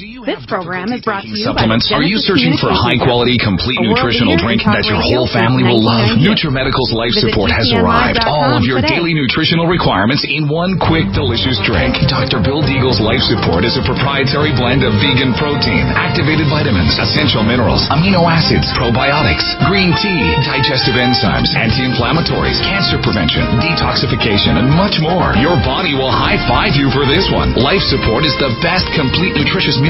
This program is brought to you by supplements. Are you searching for a high quality, complete nutritional drink that your whole family will love? 1998. NutriMedical's Life Visit Support has arrived. All of your today. daily nutritional requirements in one quick, delicious drink. Dr. Bill Deagle's Life Support is a proprietary blend of vegan protein, activated vitamins, essential minerals, amino acids, probiotics, green tea, digestive enzymes, anti-inflammatories, cancer prevention, detoxification, and much more. Your body will high five you for this one. Life Support is the best complete nutritious meal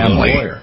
I'm a Lawyer.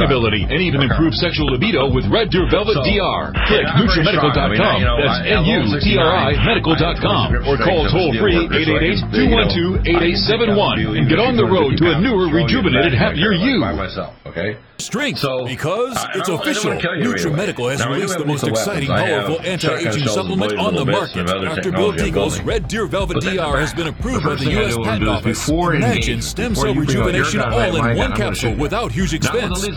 Right. ability, and even Okay. improve sexual libido with Red Deer Velvet So, DR. Click I'm very. I mean, NutriMedical.com. you know, That's I- I'm over 69. N-U-T-R-I Medical.com. Or call toll free 888-212-8871 and get on the road to a newer, rejuvenated, happier you. Okay? Strength, So, because I- I it's don't- I don't official. wanna kill you right away. NutriMedical has Now, we do released the most exciting, weapons. I have powerful anti-aging supplement on the market. and other Dr. Bill Deagle's. Red Deer Velvet DR has been approved by the U.S. Patent Office. Imagine stem cell you bring out your rejuvenation gun, all right, in one gun, I'm gonna capsule without huge Not with a expense.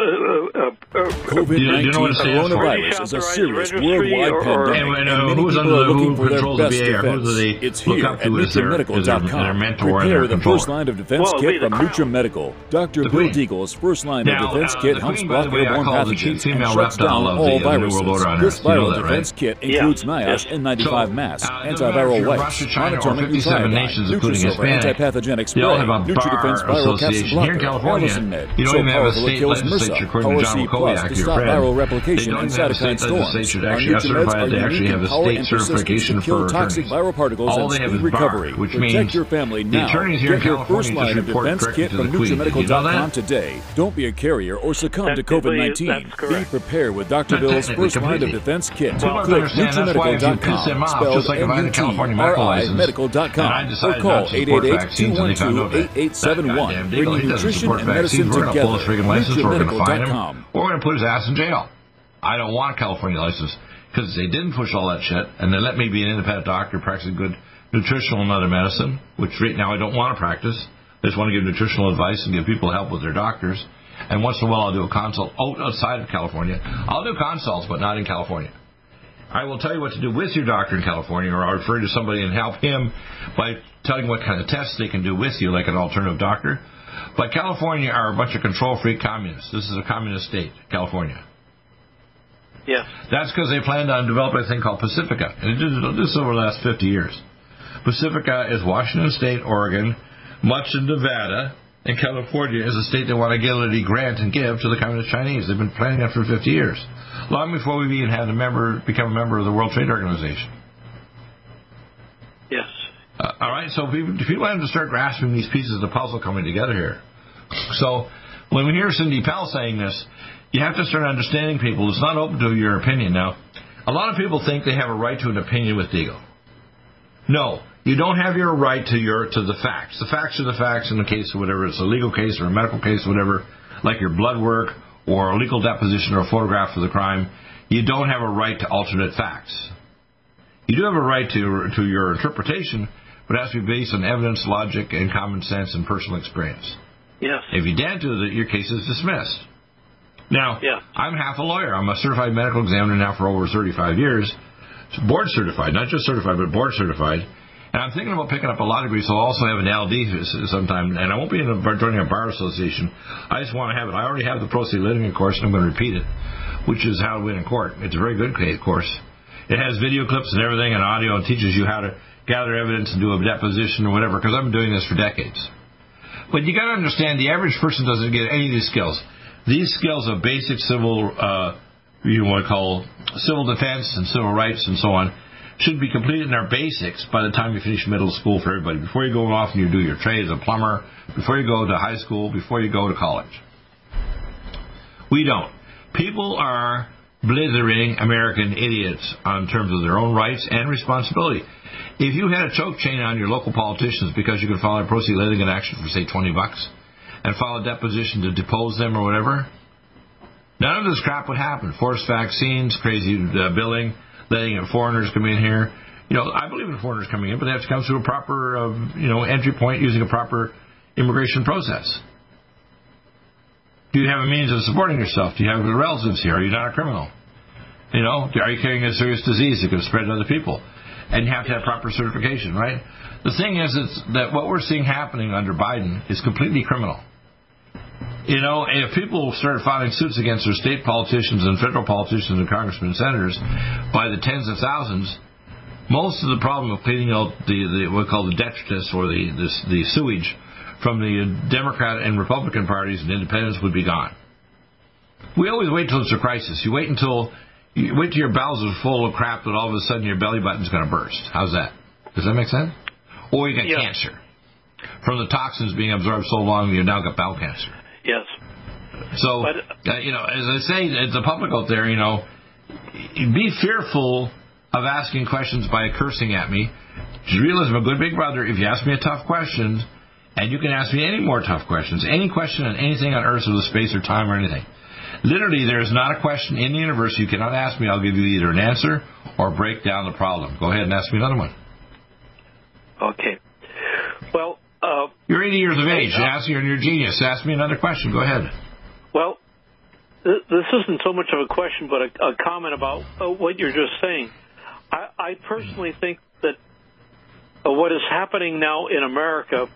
Uh, uh, uh, COVID-19 you know what it stands for? coronavirus is a serious worldwide or- or- pandemic, And, and, uh, many who's people under are the- looking for their controls the best defense. do they It's here at to as their- as their- NutriMedical.com. their mentor and Prepare the first line of defense Well, kit from Crown. NutriMedical. Dr. Bill Deagle's first line Now, of defense uh, kit the helps block the way, I airborne pathogens and shuts down of the, all uh, World viruses. This Earth. You know viral that, right? defense kit includes NIOSH N95 masks, uh, it doesn't matter antiviral wipes, Russia, China, monatomic 57 nucleotide, nations, including Nutrisilver Hispanic. antipathogenic They all spray, NutriDefense viral capsid association. Here in blocker, California, Allicin you so don't even have a powerful it kills legislature, MRSA, according to John C McCoy, Plus to stop viral They replication don't and even have a cytokine state legislature storms. Our actually have certified- are they unique actually in have a power state and persistence certification to kill for toxic viral particles All and they have speed is bar, recovery. which Protect means your family the now. attorneys here Get your California first line of report defense directly kit to from the Queen. Did you know that? today. Don't be a carrier or succumb to COVID-19. Be prepared with Dr. Bill's technically, first line of defense kit. People don't Click understand that's why if you piss them NutriMedical.com, spelled just like if I had a California medical license, N-U-T-R-I-Medical.com, or call not to support vaccines and they found out that 888-212-8871. that Bringing nutrition and medicine vaccines, we're going to pull his together. freaking license, we're going to fine him, or we're going to put his ass in jail. I don't want a California license because they didn't push all that shit and they let me be an independent doctor practicing good nutritional and other medicine, which right now I don't want to practice. I just want to give nutritional advice and give people help with their doctors. And once in a while I'll do a consult outside of California. I'll do consults, but not in California. I will tell you what to do with your doctor in California, or I'll refer you to somebody and help him by telling what kind of tests they can do with you, like an alternative doctor. But California are a bunch of control freak communists. This is a communist state, California. Yes. That's because they planned on developing a thing called Pacifica. And it did this over the last 50 years. Pacifica is Washington State, Oregon, much of Nevada, and California is a state they want to guilty grant and give to the Communist Chinese. They've been planning that for 50 years, long before we even had a member become a member of the World Trade Organization. Uh, all right, so people, people have to start grasping these pieces of the puzzle coming together here. So when we hear Sidney Powell saying this, you have to start understanding people. It's not open to your opinion. Now, a lot of people think they have a right to an opinion with Deagle. No, you don't have your right to your to the facts. The facts are the facts in the case of whatever it's a legal case or a medical case, or whatever, like your blood work or a legal deposition or a photograph of the crime. You don't have a right to alternate facts. You do have a right to to your interpretation, but it has to be based on evidence, logic, and common sense and personal experience. Yes. If you do that, your case is dismissed. Now, Yeah. I'm half a lawyer. I'm a certified medical examiner now for over 35 years, board certified, not just certified, but board certified. And I'm thinking about picking up a law degree, so I'll also have an LD sometime. And I won't be in a, joining a bar association. I just want to have it. I already have the pro se litigant course, and I'm going to repeat it, which is how to win in court. It's a very good course. It has video clips and everything and audio and teaches you how to gather evidence and do a deposition or whatever, because I've been doing this for decades. But you got to understand, the average person doesn't get any of these skills. These skills of basic civil, uh, you want to call civil defense and civil rights and so on, should be completed in our basics by the time you finish middle school for everybody. Before you go off and you do your trade as a plumber, before you go to high school, before you go to college. We don't. People are blithering American idiots on terms of their own rights and responsibility. If you had a choke chain on your local politicians because you could file a pro se litigant action for say twenty bucks and file a deposition to depose them or whatever, none of this crap would happen. Forced vaccines, crazy uh, billing, letting foreigners come in here. You know, I believe in foreigners coming in, but they have to come through a proper, uh, you know, entry point using a proper immigration process. Do you have a means of supporting yourself? Do you have relatives here? Are you not a criminal? You know, are you carrying a serious disease that could spread to other people? And you have to have proper certification, right? The thing is, that what we're seeing happening under Biden is completely criminal. You know, if people started filing suits against their state politicians and federal politicians and congressmen and senators by the tens of thousands, most of the problem of cleaning out the, the what we call the detritus or the, the the sewage from the Democrat and Republican parties and independents would be gone. We always wait till it's a crisis. You wait until you wait till your bowels are full of crap that all of a sudden your belly button's going to burst. How's that? Does that make sense? Or you get Yeah. cancer from the toxins being absorbed so long you now got bowel cancer. Yes. So, But- uh, you know, as I say it's a public out there, you know, be fearful of asking questions by cursing at me. Just realize I'm a good big brother. If you ask me a tough question, and you can ask me any more tough questions, any question on anything on earth or the space or time or anything. Literally, there is not a question in the universe you cannot ask me. I'll give you either an answer or break down the problem. Go ahead and ask me another one. Okay. Well, uh, You're 80 years of age. Ask you, you're a genius. Ask me another question. Go ahead. well, th- this isn't so much of a question, but a, a comment about uh, what you're just saying. I, I personally think that uh, what is happening now in America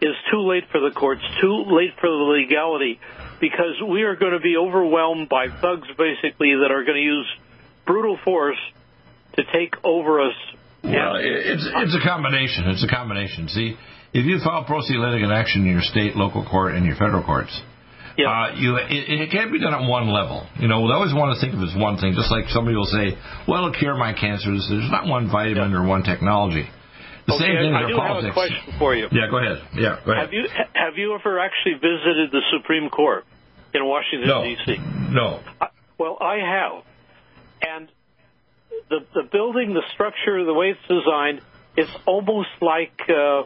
is too late for the courts, too late for the legality, because we are going to be overwhelmed by thugs, basically, that are going to use brutal force to take over us. Well, it's it's a combination. It's a combination. See, if you file pro se litigant action in your state, local court, and your federal courts, Yeah. uh, you it, it can't be done at one level. You know, we always want to think of it as one thing. Just like somebody will say, "Well, it'll cure my cancers." There's not one vitamin or one technology. The okay, same thing I with do politics. have a question for you. Yeah, go ahead. Yeah, go ahead. Have you have you ever actually visited the Supreme Court in Washington no, D.C.? no. I- Well, I have, and the the building, the structure, the way it's designed, it's almost like uh,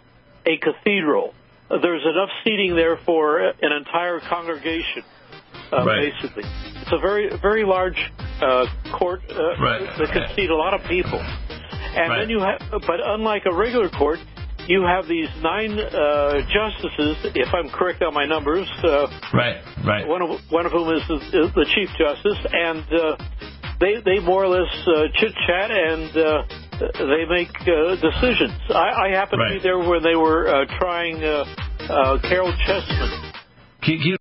a cathedral. There's enough seating there for an entire congregation, uh, Right. basically. It's a very very large uh, court uh, Right. that can seat a lot of people. And Right. then you have, but unlike a regular court, you have these nine uh, justices, if I'm correct on my numbers. Uh, Right, right. one of one of whom is the, is the chief justice, and uh, they they more or less uh, chit chat and uh, they make uh, decisions. I, I happened to be there when they were uh, trying uh, uh, Caryl Chessman. Keep, keep,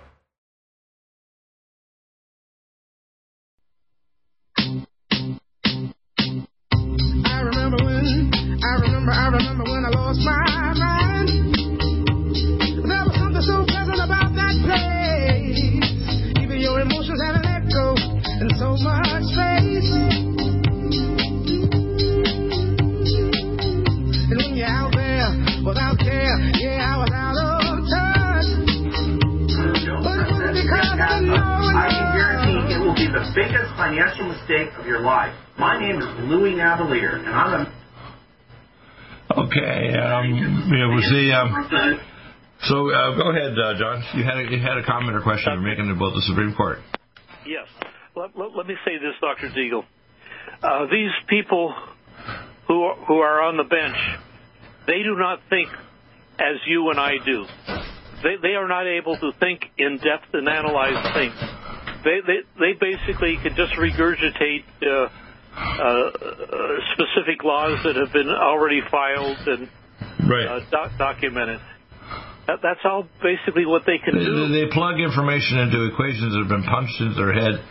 financial mistake of your life. My name is Louis Navellier, and I'm a Okay, um, yeah, we'll see. Um, so uh, go ahead, uh, John. You had a, you had a comment or question you're making about the Supreme Court. Yes. Let, let, let me say this, Dr. Deagle. Uh, these people who are, who are on the bench, they do not think as you and I do. They, they are not able to think in depth and analyze things. They, they, they basically can just regurgitate uh, uh, specific laws that have been already filed and Right. uh, doc- documented. That, that's all basically what they can They, do. they plug information into equations that have been punched into their head,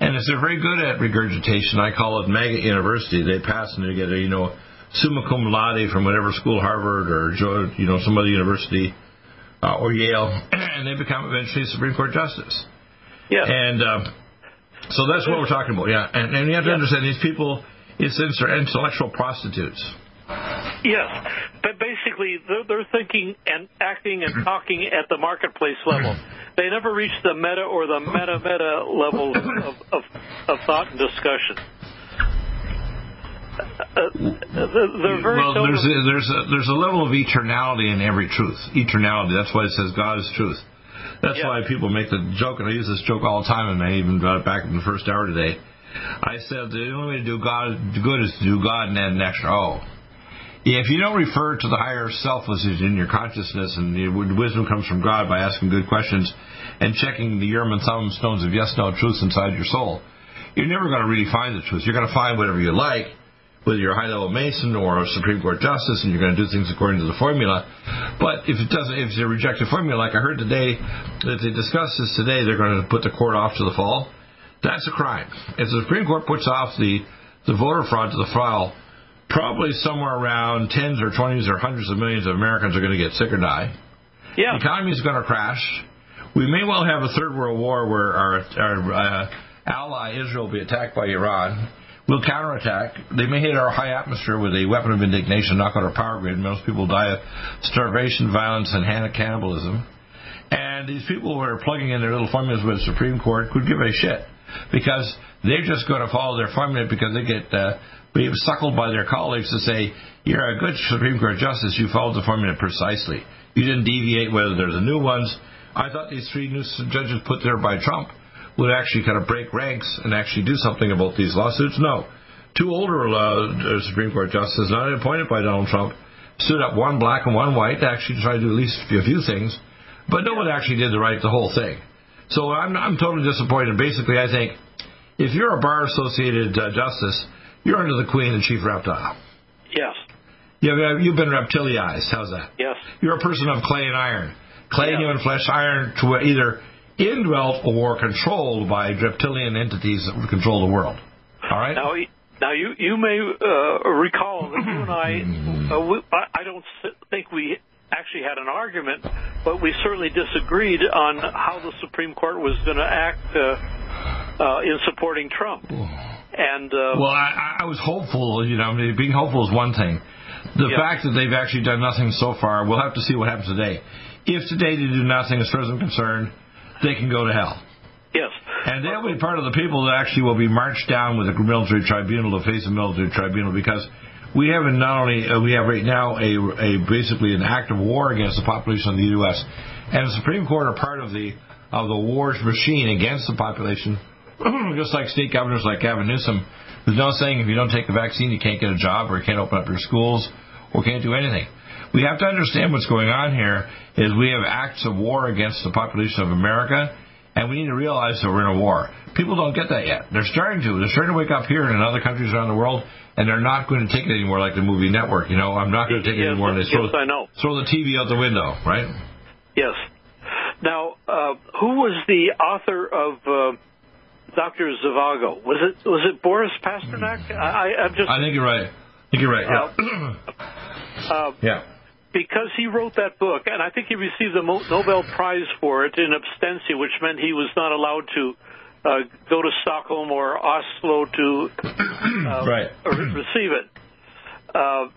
and if they're very good at regurgitation, I call it maggot university. They pass and they get a you know summa cum laude from whatever school, Harvard or you know some other university uh, or Yale, and they become eventually Supreme Court justice. Yeah. And uh, so that's what we're talking about. Yeah, and, and you have to understand these people. It's they're intellectual prostitutes. Yes, but basically they're, they're thinking and acting and talking at the marketplace level. They never reach the meta or the meta meta level of, of, of thought and discussion. Uh, they're very well, there's a, there's a there's a level of eternality in every truth. Eternality. That's why it says God is truth. That's Yeah. why people make the joke, and I use this joke all the time, and I even brought it back in the first hour today. I said the only way to do God good is to do God and add an extra O. If you don't refer to the higher self as in your consciousness, and your wisdom comes from God by asking good questions and checking the Urim and Thummim stones of yes no truth inside your soul, you're never going to really find the truth. You're going to find whatever you like, whether you're a high level Mason or a Supreme Court justice, and you're going to do things according to the formula. But if it doesn't, if it's a rejected formula, like I heard today that they discussed this today, they're going to put the court off to the fall. That's a crime. If the Supreme Court puts off the the voter fraud to the fall, probably somewhere around tens or twenties or hundreds of millions of Americans are going to get sick or die. yeah. The economy is going to crash. We may well have a third world war where our, our uh, ally Israel will be attacked by Iran. We'll counterattack. They may hit our high atmosphere with a weapon of indignation, knock out our power grid. Most people die of starvation, violence, and cannibalism. And these people who are plugging in their little formulas with the Supreme Court could give a shit because they're just going to follow their formula because they get uh, suckled by their colleagues to say, you're a good Supreme Court justice, you followed the formula precisely. You didn't deviate whether they're the new ones. I thought these three new judges put there by Trump would actually kind of break ranks and actually do something about these lawsuits. No. Two older uh, Supreme Court justices, not appointed by Donald Trump, stood up, one black and one white, to actually try to do at least a few things, but no one actually did the right the whole thing. So I'm I'm totally disappointed. Basically, I think if you're a bar associated uh, justice, you're under the queen and chief reptile. Yes. You've, you've been reptilianized. How's that? Yes. You're a person of clay and iron. Clay, Yeah. human flesh, iron, to either indwelt or controlled by reptilian entities that would control the world. All right? Now, now you you may uh, recall that you and I, uh, we, I, don't think we actually had an argument, but we certainly disagreed on how the Supreme Court was going to act uh, uh, in supporting Trump. And uh, Well, I, I was hopeful. You know, I mean, being hopeful is one thing. The Yeah. fact that they've actually done nothing so far, we'll have to see what happens today. If today they do nothing, as far as I'm concerned, they can go to hell. yes, And they'll be part of the people that actually will be marched down with a military tribunal to face a military tribunal because we have not only uh, we have right now a, a basically an act of war against the population of the U.S. and the Supreme Court are part of the of the wars machine against the population, just like state governors like Gavin Newsom, who's now saying if you don't take the vaccine you can't get a job or you can't open up your schools or can't do anything. We have to understand what's going on here is we have acts of war against the population of America and we need to realize that we're in a war. People don't get that yet. They're starting to. They're starting to wake up here and in other countries around the world, and they're not going to take it anymore like the movie Network. You know, I'm not going to take it Yes, anymore. And they throw, yes, I know. throw the TV out the window, right? yes. Now, uh, who was the author of uh, Doctor Zhivago? Was it was it Boris Pasternak? I, I'm just I think you're right. I think you're right. Yeah. uh, yeah. Because he wrote that book, and I think he received the Nobel Prize for it in absentia, which meant he was not allowed to uh, go to Stockholm or Oslo to uh, Right. receive it. Uh,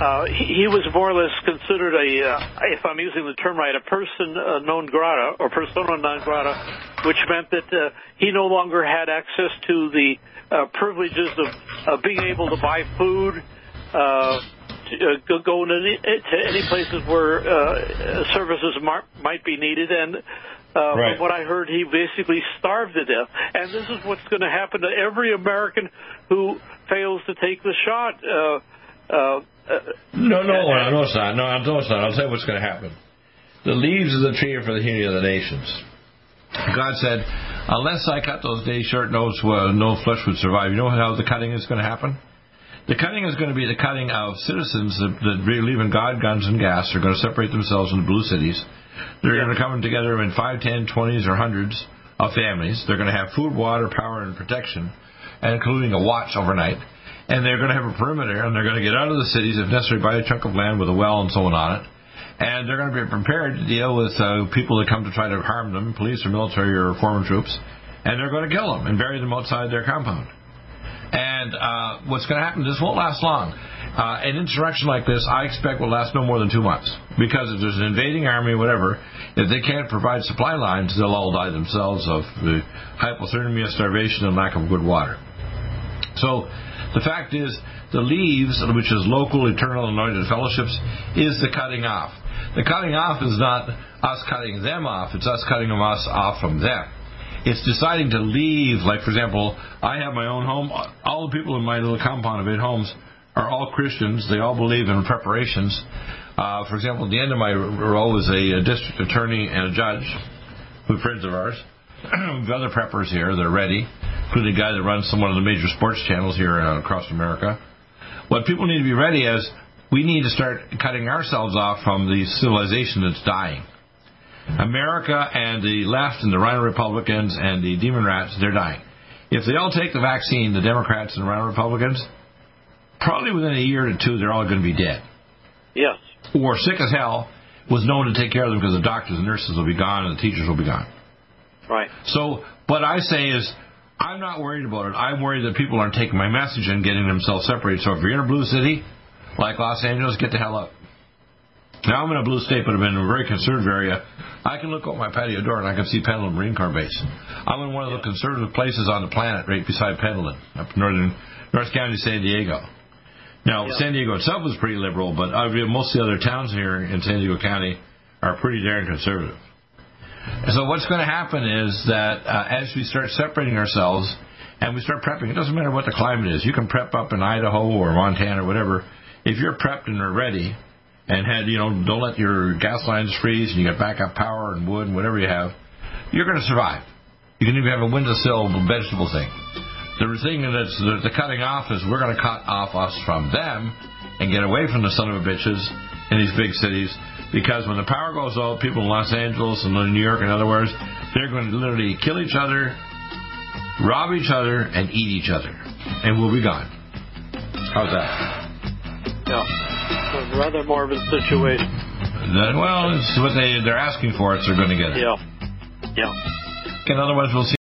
uh, he, he was more or less considered a, uh, if I'm using the term right, a person uh, non grata or persona non grata, which meant that uh, he no longer had access to the uh, privileges of uh, being able to buy food, uh, uh, go, go to any, to any places where uh, services mar- might be needed, and uh, Right. from what I heard, he basically starved to death. And this is what's going to happen to every American who fails to take the shot. Uh, uh, uh, No, no, no, no, it's not. No, no, it's not. I'll tell you what's going to happen. The leaves of the tree are for the healing of the nations. God said, unless I cut those days short, no, uh, no flesh would survive. You know how the cutting is going to happen? The cutting is going to be the cutting of citizens that, that believe in God, guns, and gas. They're going to separate themselves into blue cities. They're going to come together in 5, 10, 20s, or hundreds of families. They're going to have food, water, power, and protection, including a watch overnight. And they're going to have a perimeter, and they're going to get out of the cities, if necessary, buy a chunk of land with a well and so on on it. And they're going to be prepared to deal with uh, people that come to try to harm them, police or military or foreign troops, and they're going to kill them and bury them outside their compound. And uh, what's going to happen, this won't last long. Uh, an insurrection like this, I expect, will last no more than two months. Because if there's an invading army whatever, if they can't provide supply lines, they'll all die themselves of uh, hypothermia, starvation, and lack of good water. So the fact is, the leaves, which is local, eternal, anointed fellowships, is the cutting off. The cutting off is not us cutting them off, it's us cutting us off from them. It's deciding to leave, like, for example, I have my own home. All the people in my little compound of eight homes are all Christians. They all believe in preparations. Uh, for example, at the end of my role was a, a district attorney and a judge, who friends of ours. We've other preppers here. They're ready, including a guy that runs some one of the major sports channels here uh, across America. What people need to be ready is we need to start cutting ourselves off from the civilization that's dying. America and the left and the RINO Republicans and the Demon Rats, they're dying. If they all take the vaccine, the Democrats and the RINO Republicans, probably within a year or two, they're all going to be dead. yes. Or sick as hell, with no one to take care of them because the doctors and nurses will be gone and the teachers will be gone. Right. So what I say is, I'm not worried about it. I'm worried that people aren't taking my message and getting themselves separated. So if you're in a blue city, like Los Angeles, get the hell out. Now I'm in a blue state, but I'm in a very conservative area. I can look out my patio door and I can see Pendleton Marine Corps Base. I'm in one of the conservative places on the planet, right beside Pendleton, up northern North County, San Diego. Now, San Diego itself is pretty liberal, but most of the other towns here in San Diego County are pretty darn conservative. So what's going to happen is that uh, as we start separating ourselves and we start prepping, it doesn't matter what the climate is. You can prep up in Idaho or Montana or whatever. If you're prepped and are ready and had, you know, don't let your gas lines freeze and you got backup power and wood and whatever you have, you're going to survive. You can even have a windowsill vegetable thing. The thing that's the, the cutting off is we're going to cut off us from them and get away from the son of a bitches in these big cities because when the power goes out, people in Los Angeles and New York, other words, they're going to literally kill each other, rob each other, and eat each other, and we'll be gone. How's that? Yeah. A rather morbid situation. Then, well, it's what they they're asking for. It, so they're going to get it. Yeah. Yeah. And otherwise, we'll see.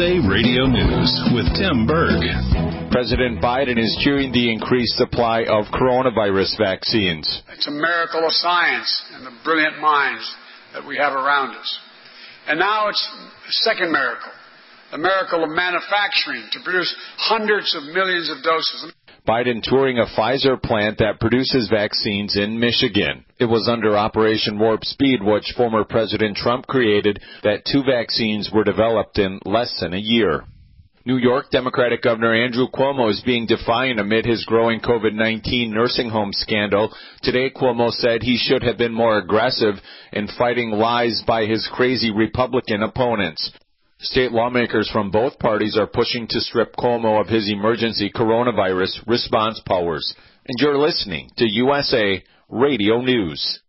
USA Radio News with Tim Berg. President Biden is cheering the increased supply of coronavirus vaccines. It's a miracle of science and the brilliant minds that we have around us. And now it's a second miracle the miracle of manufacturing to produce hundreds of millions of doses. Biden touring a Pfizer plant that produces vaccines in Michigan. It was under Operation Warp Speed, which former President Trump created, that two vaccines were developed in less than a year. New York Democratic Governor Andrew Cuomo is being defiant amid his growing COVID-19 nursing home scandal. Today, Cuomo said he should have been more aggressive in fighting lies by his crazy Republican opponents. State lawmakers from both parties are pushing to strip Cuomo of his emergency coronavirus response powers. And you're listening to USA Radio News.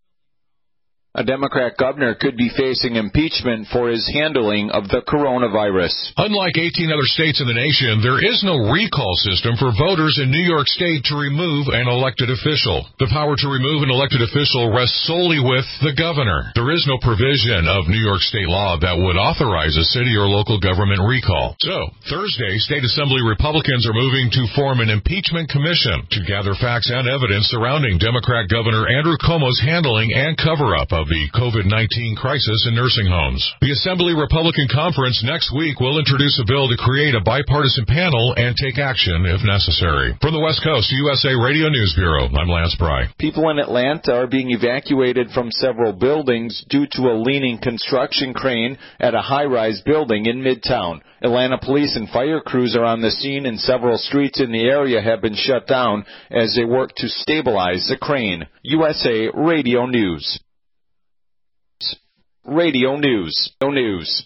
A Democrat governor could be facing impeachment for his handling of the coronavirus. Unlike 18 other states in the nation, there is no recall system for voters in New York State to remove an elected official. The power to remove an elected official rests solely with the governor. There is no provision of New York state law that would authorize a city or local government recall. So, Thursday, state assembly Republicans are moving to form an impeachment commission to gather facts and evidence surrounding Democrat Governor Andrew Cuomo's handling and cover up of the COVID-19 crisis in nursing homes. The Assembly Republican Conference next week will introduce a bill to create a bipartisan panel and take action if necessary. From the West Coast, USA Radio News Bureau, I'm Lance Pry. People in Atlanta are being evacuated from several buildings due to a leaning construction crane at a high-rise building in Midtown. Atlanta police and fire crews are on the scene and several streets in the area have been shut down as they work to stabilize the crane. USA Radio News. Radio News. No News.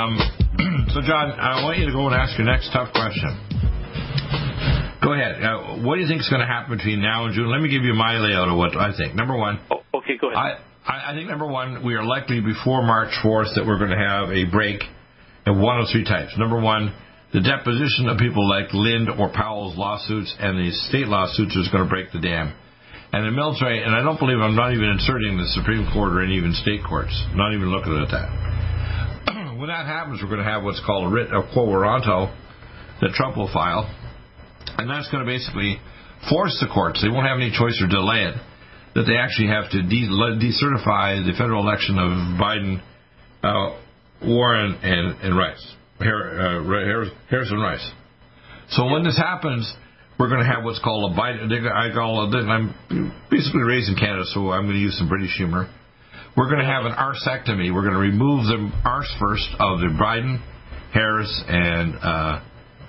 Um, so, John, I want you to go and ask your next tough question. Go ahead. Uh, what do you think is going to happen between now and June? Let me give you my layout of what I think. Number one. Oh, okay, go ahead. I, I think number one, we are likely before March 4th that we're going to have a break of one of three types. Number one, the deposition of people like Lind or Powell's lawsuits and the state lawsuits is going to break the dam. And the military, and I don't believe I'm not even inserting the Supreme Court or any even state courts. I'm not even looking at that. When that happens, we're going to have what's called a writ of quo warranto that Trump will file, and that's going to basically force the courts. They won't have any choice or delay it. That they actually have to de- decertify the federal election of Biden, uh, Warren, and, and Rice, Harris, Harris and Rice. So when this happens, we're going to have what's called a Biden. I call it, I'm basically raised in Canada, so I'm going to use some British humor. We're going to have an arsectomy. We're going to remove the arse first of the Biden, Harris, and uh,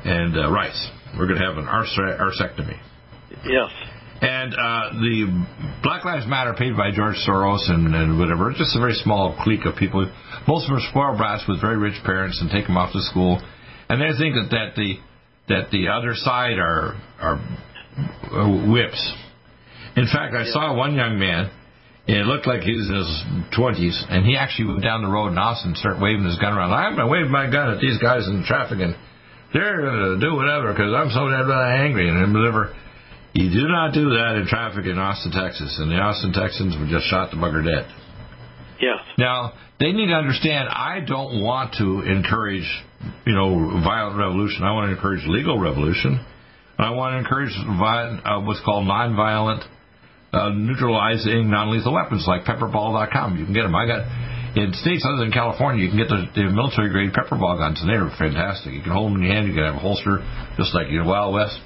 and uh, Rice. We're going to have an arse- arsectomy. Yes. And uh, the Black Lives Matter, paid by George Soros and, and whatever, just a very small clique of people. Most of them are spoiled brats with very rich parents and take them off to school, and they think that, that the that the other side are are uh, whips. In fact, I saw one young man. It looked like he was in his twenties, and he actually went down the road in Austin and started waving his gun around. I'm going to wave my gun at these guys in traffic, and they're going to do whatever because I'm so damn angry and whatever. You do not do that in traffic in Austin, Texas, and the Austin Texans were just shot the bugger dead. Yes. Now they need to understand. I don't want to encourage, you know, violent revolution. I want to encourage legal revolution. I want to encourage uh, what's called nonviolent, uh, neutralizing non-lethal weapons like pepperball.com. You can get them. I got In states other than California, you can get the, the military grade pepper ball guns, and they're fantastic. You can hold them in your hand. You can have a holster, just like in Wild West.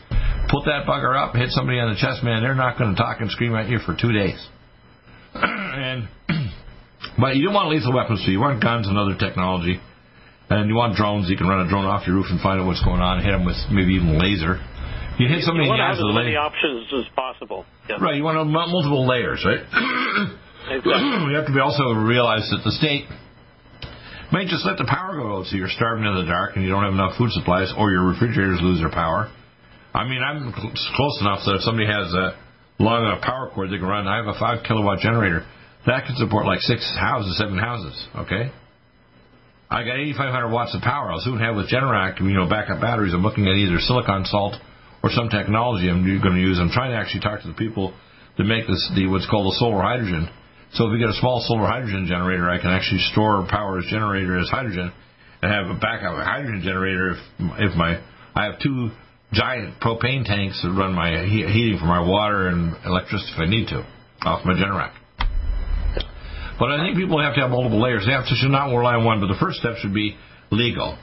Put that bugger up, hit somebody on the chest, man. They're not going to talk and scream at you for two days. and but you don't want lethal weapons, so you want guns and other technology. And you want drones. You can run a drone off your roof and find out what's going on. Hit them with maybe even laser. You hit somebody you in the to eyes have with as many options as possible. Yeah. Right, you want to have multiple layers, right? Exactly. we have to be also realize that the state may just let the power go out so you're starving in the dark and you don't have enough food supplies or your refrigerators lose their power. I mean, I'm close enough that if somebody has a long enough power cord they can run, I have a 5 kilowatt generator. That can support like six houses, seven houses, okay? I got 8,500 watts of power. I'll soon have with Generac, you know, backup batteries. I'm looking at either silicon salt or some technology I'm going to use. I'm trying to actually talk to the people that make this the what's called the solar hydrogen. So if we get a small solar hydrogen generator, I can actually store power as generator as hydrogen, and have a backup hydrogen generator if if my I have two giant propane tanks that run my heating for my water and electricity if I need to off my Generac. But I think people have to have multiple layers. They have to should not rely on one. But the first step should be legal.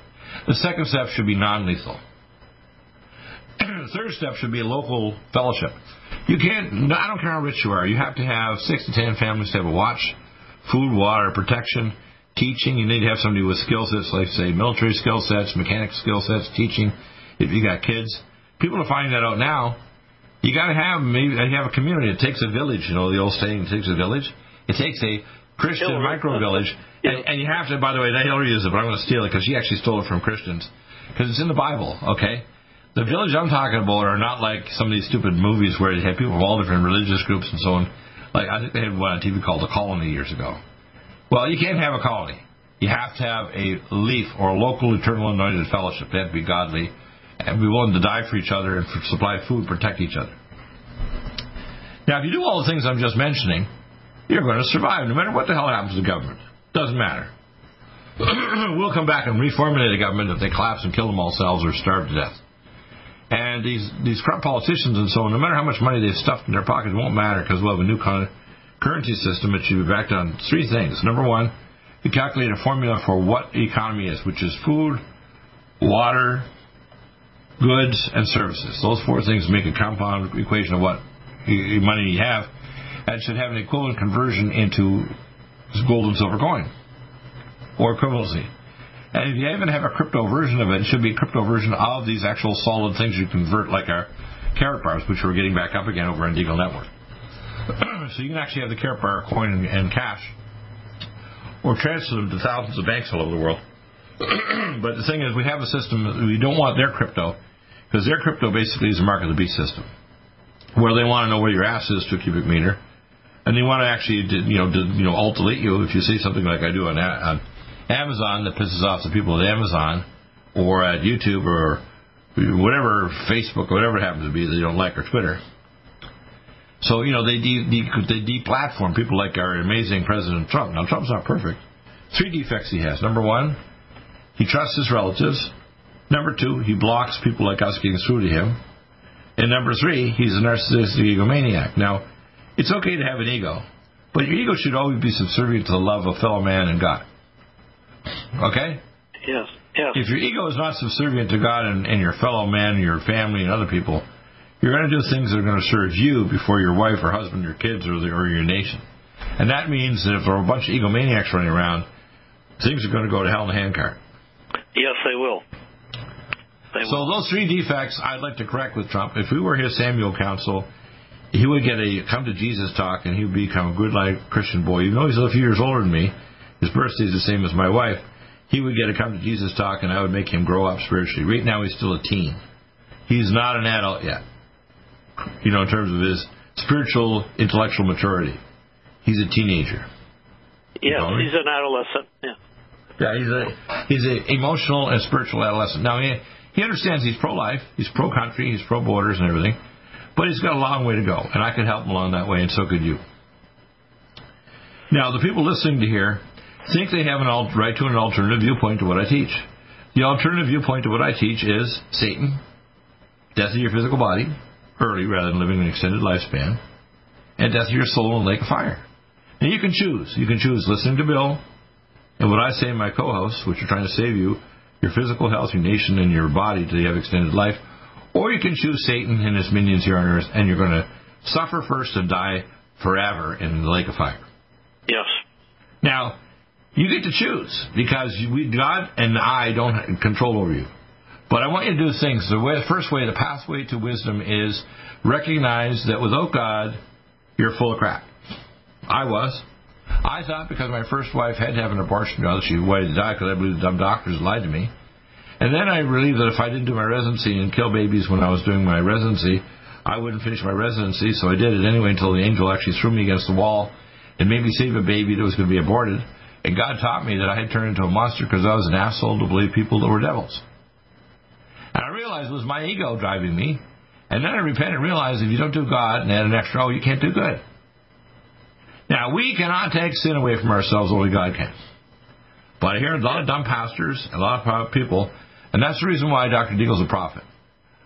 The second step should be non-lethal. The third step should be a local fellowship. You can't. I don't care how rich you are. You have to have six to ten families to have a watch, food, water, protection, teaching. You need to have somebody with skill sets, like say military skill sets, mechanic skill sets, teaching. If you got kids, people are finding that out now. You got to have maybe uh, you have a community. It takes a village. You know the old saying, it takes a village. It takes a Christian Hillary. micro village, and, and you have to. By the way, that Hillary uses it, but I'm going to steal it because she actually stole it from Christians because it's in the Bible. Okay, the village I'm talking about are not like some of these stupid movies where they have people from all different religious groups and so on. Like I think they had one on TV called The Colony years ago. Well, you can't have a colony. You have to have a leaf or a local eternal anointed fellowship. They have to be godly and be willing to die for each other and supply food, protect each other. Now, if you do all the things I'm just mentioning, you're going to survive no matter what the hell happens to the government. Doesn't matter. we'll come back and reformulate a government if they collapse and kill them all themselves or starve to death. And these these corrupt politicians and so on, no matter how much money they've stuffed in their pockets, it won't matter because we'll have a new currency system that should be backed on three things. Number one, you calculate a formula for what the economy is, which is food, water, goods, and services. Those four things make a compound equation of what money you have, and should have an equivalent conversion into gold and silver coin or equivalency. And if you even have a crypto version of it, it should be a crypto version of these actual solid things you convert, like our Karatbars, which we're getting back up again over on Deagle Network. so you can actually have the Karatbar coin and, and cash, or transfer them to thousands of banks all over the world. but the thing is, we have a system we don't want their crypto, because their crypto basically is a mark of the beast system, where they want to know where your ass is to a cubic meter, and they want to actually, you know, you know, alt delete you if you say something like I do on, on Amazon that pisses off the people at Amazon, or at YouTube, or whatever Facebook, or whatever it happens to be that they don't like, or Twitter. So you know they de- de- they deplatform people like our amazing President Trump. Now Trump's not perfect. Three defects he has. Number one, he trusts his relatives. Number two, he blocks people like us getting through to him. And number three, he's a narcissistic egomaniac. Now, it's okay to have an ego, but your ego should always be subservient to the love of fellow man and God. Okay? Yes. Yes. If your ego is not subservient to God and, and your fellow man, your family, and other people, you're going to do things that are going to serve you before your wife or husband, your kids, or, the, or your nation. And that means that if there are a bunch of egomaniacs running around, things are going to go to hell in a handcart. Yes, they will. They So those three defects I'd like to correct with Trump. If we were his Samuel counsel, he would get a come to Jesus talk and he would become a good like Christian boy. Even though he's a few years older than me, his birthday is the same as my wife. He would get a come to Jesus talk and I would make him grow up spiritually. Right now he's still a teen. He's not an adult yet. You know, in terms of his spiritual intellectual maturity. He's a teenager. Yes, know, he's an adolescent. Yeah. Yeah, he's a he's a emotional and spiritual adolescent. Now he he understands he's pro life, he's pro country, he's pro borders and everything, but he's got a long way to go, and I could help him along that way, and so could you. Now the people listening to here think they have an al- right to an alternative viewpoint to what I teach. The alternative viewpoint to what I teach is Satan, death of your physical body, early rather than living an extended lifespan, and death of your soul in a lake of fire. And you can choose. You can choose listening to Bill, And what I say in my co-hosts, which are trying to save you, your physical health, your nation, and your body to have extended life, or you can choose Satan and his minions here on earth, and you're going to suffer first and die forever in the lake of fire. Yes. Now, you get to choose because we, God and I don't have control over you. But I want you to do things. The way, first way, the pathway to wisdom is recognize that without God, you're full of crap. I was. I thought because my first wife had to have an abortion, she wanted to die because I believe the dumb doctors lied to me. And then I believed that if I didn't do my residency and kill babies when I was doing my residency, I wouldn't finish my residency. So I did it anyway until the angel actually threw me against the wall and made me save a baby that was going to be aborted. And God taught me that I had turned into a monster because I was an asshole to believe people that were devils. And I realized it was my ego driving me. And then I repented and realized if you don't do God and add an extra O, you can't do good. Now, we cannot take sin away from ourselves, only God can. But I hear a lot of dumb pastors, a lot of people, and that's the reason why Dr. Deagle's a prophet.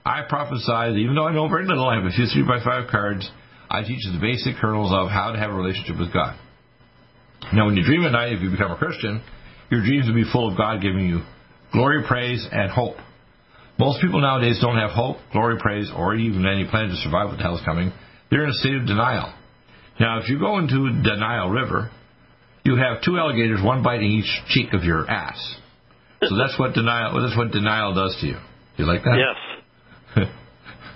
I prophesy, even though I know very little, I have a few three by five cards, I teach the basic kernels of how to have a relationship with God. Now, when you dream at night, if you become a Christian, your dreams will be full of God giving you glory, praise, and hope. Most people nowadays don't have hope, glory, praise, or even any plan to survive what the hell is coming. They're in a state of denial. Now, if you go into Denial River, you have two alligators, one biting each cheek of your ass. So that's what denial. That's what denial does to you. You like that? Yes.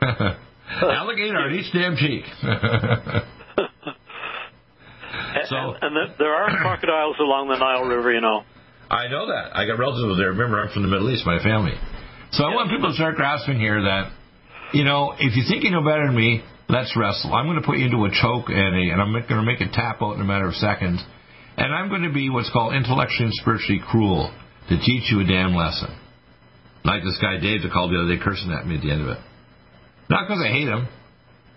Alligator on each damn cheek. so, and, and there are crocodiles along the Nile River, you know. I know that. I got relatives there. Remember, I'm from the Middle East, my family. So I want people to start grasping here that, you know, if you think you know better than me, let's wrestle. I'm going to put you into a choke and, a, and I'm going to make it tap out in a matter of seconds. And I'm going to be what's called intellectually and spiritually cruel to teach you a damn lesson. Like this guy Dave that called the other day cursing at me at the end of it. Not because I hate him.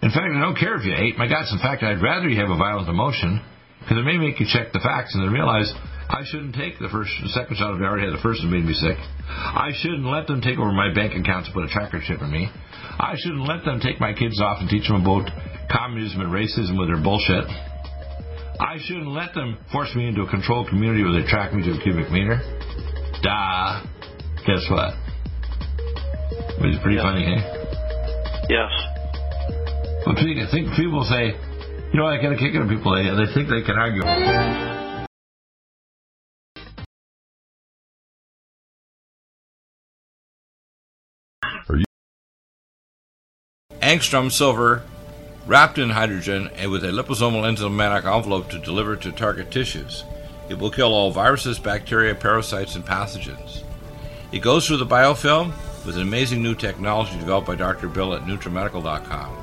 In fact, I don't care if you hate. My God, in fact, I'd rather you have a violent emotion because it may make you check the facts and then realize I shouldn't take the first, the second shot if I already had the first that made me sick. I shouldn't let them take over my bank account to put a tracker chip in me. I shouldn't let them take my kids off and teach them about communism and racism with their bullshit. I shouldn't let them force me into a controlled community where they track me to a cubic meter. Da. Guess what? Which is pretty Yeah. funny, hey? Yes. But I think people say, you know, I get a kick out of people. They, they think they can argue. Angstrom silver wrapped in hydrogen and with a liposomal enzymatic envelope to deliver to target tissues. It will kill all viruses, bacteria, parasites, and pathogens. It goes through the biofilm with an amazing new technology developed by Dr. Bill at NutriMedical.com.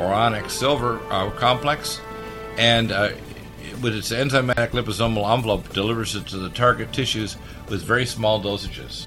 or silver uh, complex, and uh, with its enzymatic liposomal envelope, delivers it to the target tissues with very small dosages.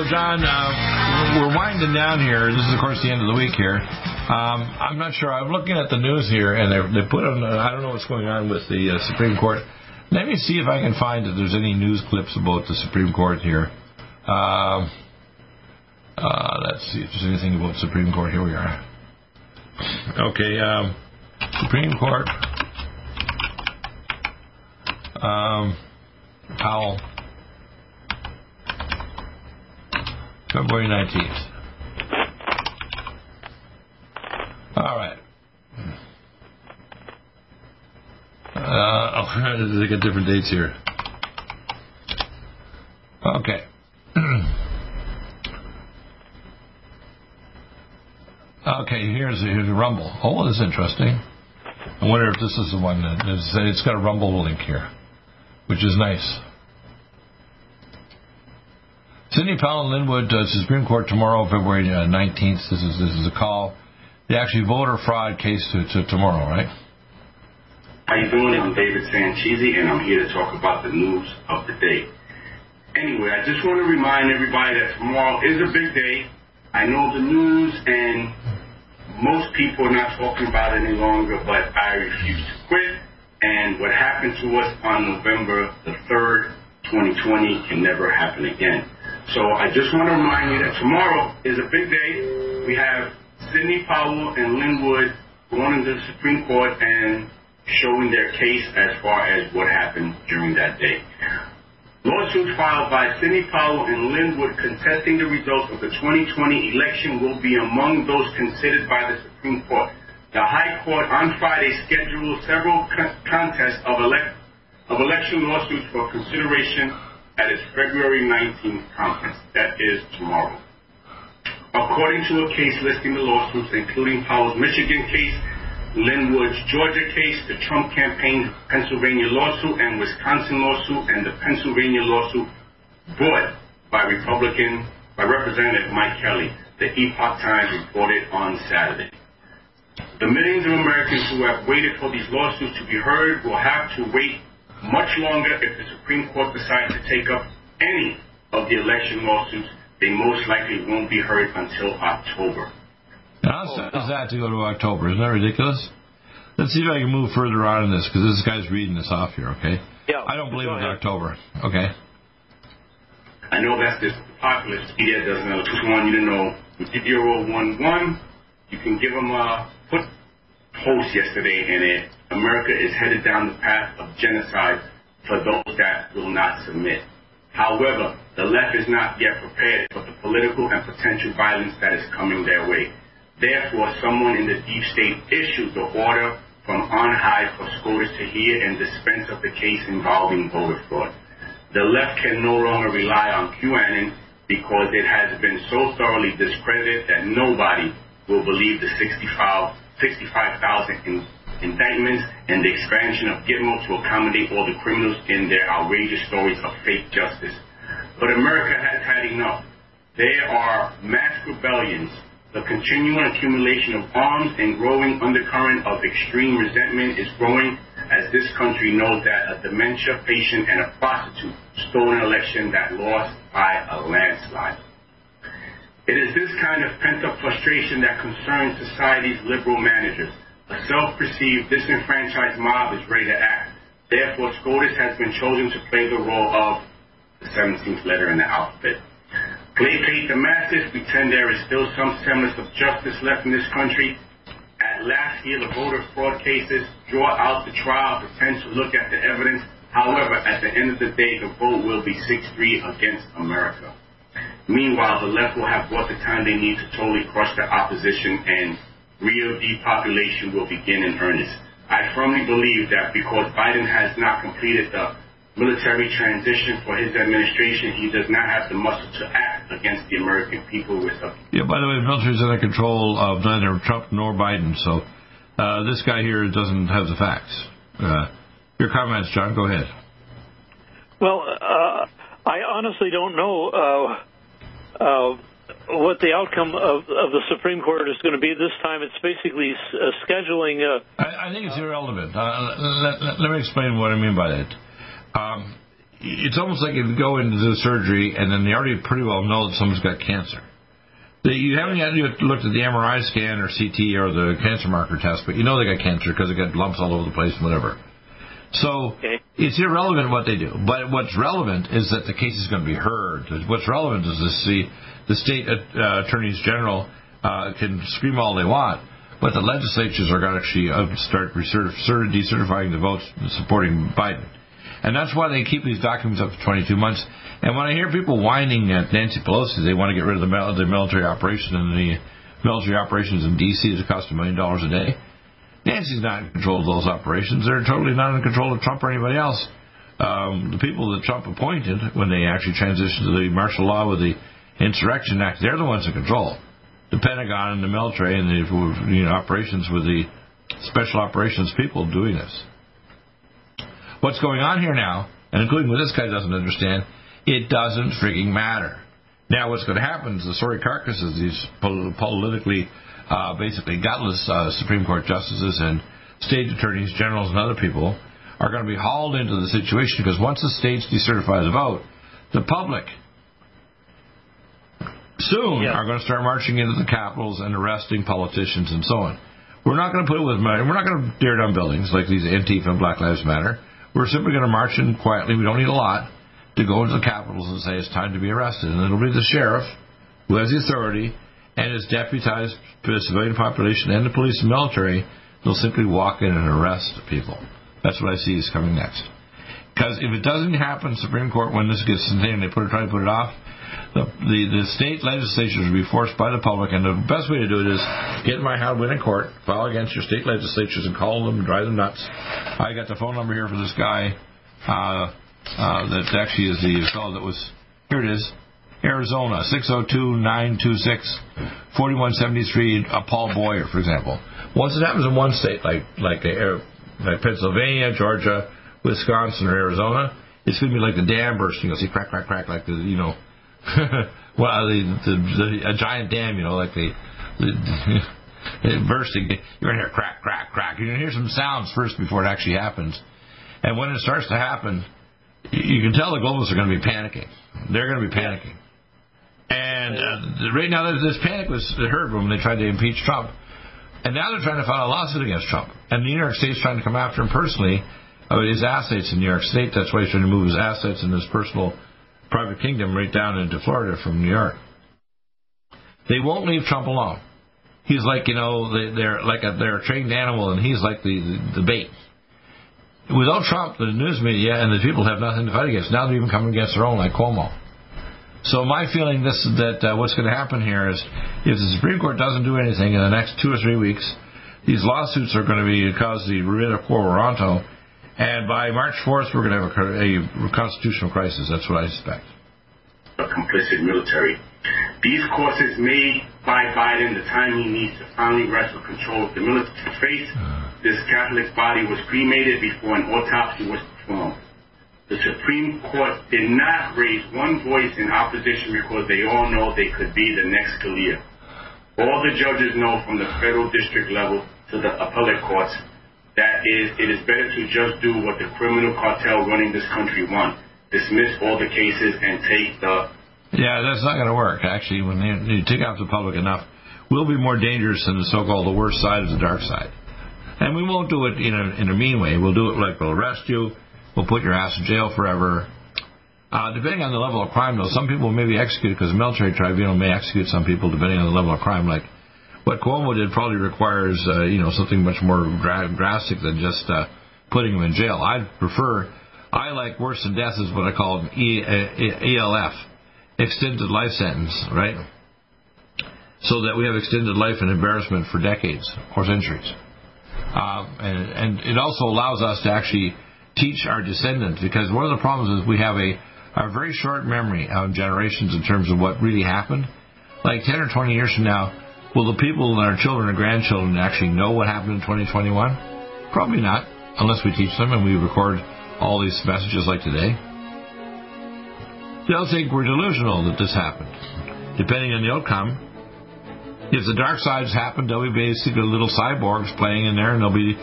So, John, uh, we're winding down here. This is, of course, the end of the week here. Um, I'm not sure. I'm looking at the news here, and they put on. I don't know what's going on with the uh, Supreme Court. Let me see if I can find if there's any news clips about the Supreme Court here. Uh, uh, let's see if there's anything about Supreme Court. Here we are. Okay, um, Supreme Court. Um, Powell. February 19th. All right. Uh, oh, they got different dates here. Okay. okay, here's here's a Rumble. Oh, this is interesting. I wonder if this is the one that it's got a Rumble link here, which is nice. Sidney Powell and Lin Wood uh, Supreme Court tomorrow, February uh, 19th. This is this is a call. The actually voter fraud case to, to tomorrow, right? How you doing? I'm David Sancheesi, and I'm here to talk about the news of the day. Anyway, I just want to remind everybody that tomorrow is a big day. I know the news and most people are not talking about it any longer, but I refuse to quit. And what happened to us on November the 3rd, 2020 can never happen again. So I just want to remind you that tomorrow is a big day. We have Sidney Powell and Lin Wood going to the Supreme Court and showing their case as far as what happened during that day. Lawsuits filed by Sidney Powell and Lin Wood contesting the results of the 2020 election will be among those considered by the Supreme Court. The High Court on Friday scheduled several contests of, elect- of election lawsuits for consideration at its February 19th conference. That is tomorrow. According to a case listing the lawsuits, including Powell's Michigan case, Lin Wood's Georgia case, the Trump campaign's Pennsylvania lawsuit, and Wisconsin lawsuit, and the Pennsylvania lawsuit brought by Republican, by Representative Mike Kelly, the Epoch Times reported on Saturday. The millions of Americans who have waited for these lawsuits to be heard will have to wait much longer if the Supreme Court decides to take up any of the election lawsuits. They most likely won't be heard until October. How sad is that to go to October? Isn't that ridiculous? Let's see if I can move further on in this because this guy's reading this off here, okay? Yeah. I don't believe it's October. Okay. I know that's this populist media doesn't know. just want you to know. With 011, you can give them a put post yesterday in it America is headed down the path of genocide for those that will not submit. However, the left is not yet prepared for the political and potential violence that is coming their way. Therefore, someone in the deep state issued the order from on high for SCOTUS to hear and dispense of the case involving voter fraud. The left can no longer rely on QAnon because it has been so thoroughly discredited that nobody will believe the 65,000 in, indictments and the expansion of Gitmo to accommodate all the criminals in their outrageous stories of fake justice. But America has had enough. There are mass rebellions, the continuing accumulation of arms and growing undercurrent of extreme resentment is growing as this country knows that a dementia patient and a prostitute stole an election that lost by a landslide. It is this kind of pent-up frustration that concerns society's liberal managers. A self-perceived disenfranchised mob is ready to act. Therefore, SCOTUS has been chosen to play the role of the 17th letter in the alphabet. Placate the masses, pretend there is still some semblance of justice left in this country. At last, hear the voter fraud cases, draw out the trial, pretend to look at the evidence. However, at the end of the day, the vote will be 6-3 against America. Meanwhile, the left will have bought the time they need to totally crush the opposition and real depopulation will begin in earnest. I firmly believe that because Biden has not completed the military transition for his administration, he does not have the muscle to act against the American people with a Yeah, by the way, the military is under control of neither Trump nor Biden, so uh, this guy here doesn't have the facts. Uh, your comments, John, go ahead. Well, uh, I honestly don't know uh, uh, what the outcome of, of the Supreme Court is going to be this time. It's basically uh, scheduling. Uh, I, I think it's irrelevant. Uh, let, let, let me explain what I mean by that. Um, it's almost like if you go into the surgery and then they already pretty well know that someone's got cancer. They, you haven't yet looked at the MRI scan or CT or the cancer marker test, but you know they got cancer because they got lumps all over the place and whatever. So okay. it's irrelevant what they do. But what's relevant is that the case is going to be heard. What's relevant is to see the state uh, attorneys general uh, can scream all they want, but the legislatures are going to actually uh, start decertifying the votes supporting Biden. And that's why they keep these documents up for 22 months. And when I hear people whining at Nancy Pelosi, they want to get rid of the, the military operation and the military operations in D.C. that cost a million dollars a day. Nancy's not in control of those operations. They're totally not in control of Trump or anybody else. Um, the people that Trump appointed when they actually transitioned to the martial law with the Insurrection Act, they're the ones in control. The Pentagon and the military and the you know, operations with the special operations people doing this. What's going on here now, and including what this guy doesn't understand, it doesn't freaking matter. Now, what's going to happen is the sorry carcasses, these politically, uh, basically gutless uh, Supreme Court justices and state attorneys, generals, and other people are going to be hauled into the situation because once the states decertify the vote, the public soon yeah. are going to start marching into the capitals and arresting politicians and so on. We're not going to put it with money. We're not going to tear down buildings like these Antifa and Black Lives Matter. We're simply going to march in quietly. We don't need a lot to go into the capitals and say it's time to be arrested. And it'll be the sheriff who has the authority and has deputized to the civilian population and the police and military. They'll simply walk in and arrest people. That's what I see is coming next. Because if it doesn't happen, Supreme Court, when this gets sustained, they put it, try to put it off, the, the, the state legislatures will be forced by the public, and the best way to do it is get my house, win in court, file against your state legislatures, and call them and drive them nuts. I got the phone number here for this guy uh, uh, that actually is the fellow that was. Here it is. Arizona, 602-926-4173, uh, Paul Boyer, for example. Once it happens in one state, like like, uh, like Pennsylvania, Georgia, Wisconsin, or Arizona, it's going to be like the dam bursting. You'll see crack, crack, crack, like the, you know, well, the, the, the, a giant dam, you know, like the, the, bursting. You're gonna hear crack, crack, crack. You're gonna hear some sounds first before it actually happens. And when it starts to happen, you can tell the globalists are going to be panicking. They're going to be panicking. And uh, right now, this panic was heard when they tried to impeach Trump. And now they're trying to file a lawsuit against Trump. And the New York State's trying to come after him personally about his assets in New York State. That's why he's trying to move his assets and his personal private kingdom right down into Florida from New York. They won't leave Trump alone. He's like you know they, are like a, they're a trained animal, and he's like the, the bait. without Trump, the news media and the people have nothing to fight against. Now they're even coming against their own, like Cuomo. So my feeling this is that uh, what's going to happen here is if the Supreme Court doesn't do anything in the next two or three weeks, these lawsuits are going to be cause the writ of quo warranto, and by March 4th we're going to have a, a constitutional crisis. That's what I expect. A complicit military. These courses made by Biden the time he needs to finally wrestle control of the military face. Uh-huh. This Catholic body was cremated before an autopsy was performed. The Supreme Court did not raise one voice in opposition because they all know they could be the next Scalia. All the judges know from the federal district level to the appellate courts that is, it is better to just do what the criminal cartel running this country want. Dismiss all the cases and take the yeah, that's not going to work. Actually, when you, you take out the public enough, we'll be more dangerous than the so-called the worst side of the dark side. And we won't do it in a in a mean way. We'll do it like we'll arrest you, we'll put your ass in jail forever. Uh, depending on the level of crime, though, some people may be executed because the military tribunal may execute some people depending on the level of crime. Like what Cuomo did probably requires, uh, you know, something much more dra- drastic than just uh, putting him in jail. I'd prefer, I like worse than death is what I call e- e- ELF, extended life sentence, right? So that we have extended life and embarrassment for decades or centuries. Uh, and, and it also allows us to actually teach our descendants because one of the problems is we have a, a very short memory of generations in terms of what really happened. Like 10 or 20 years from now, will the people and our children and grandchildren actually know what happened in 2021? Probably not, unless we teach them and we record all these messages like today. They'll think we're delusional that this happened. Depending on the outcome, if the dark sides happen, they'll be basically little cyborgs playing in there, and they'll be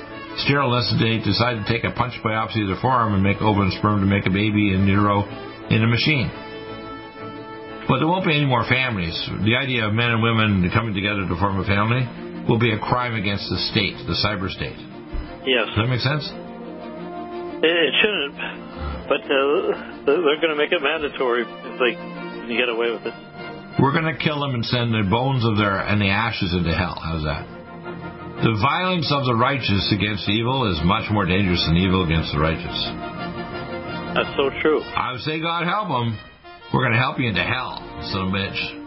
sterile unless they decide to take a punch biopsy of their forearm and make ovum and sperm to make a baby in utero in a machine. But there won't be any more families. The idea of men and women coming together to form a family will be a crime against the state, the cyber state. Yes. Does that make sense? It shouldn't, but uh, they're going to make it mandatory if they can get away with it. We're going to kill them and send the bones of their and the ashes into hell. How's that? The violence of the righteous against evil is much more dangerous than evil against the righteous. That's so true. I would say God help them. We're going to help you into hell, son of a bitch.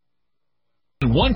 One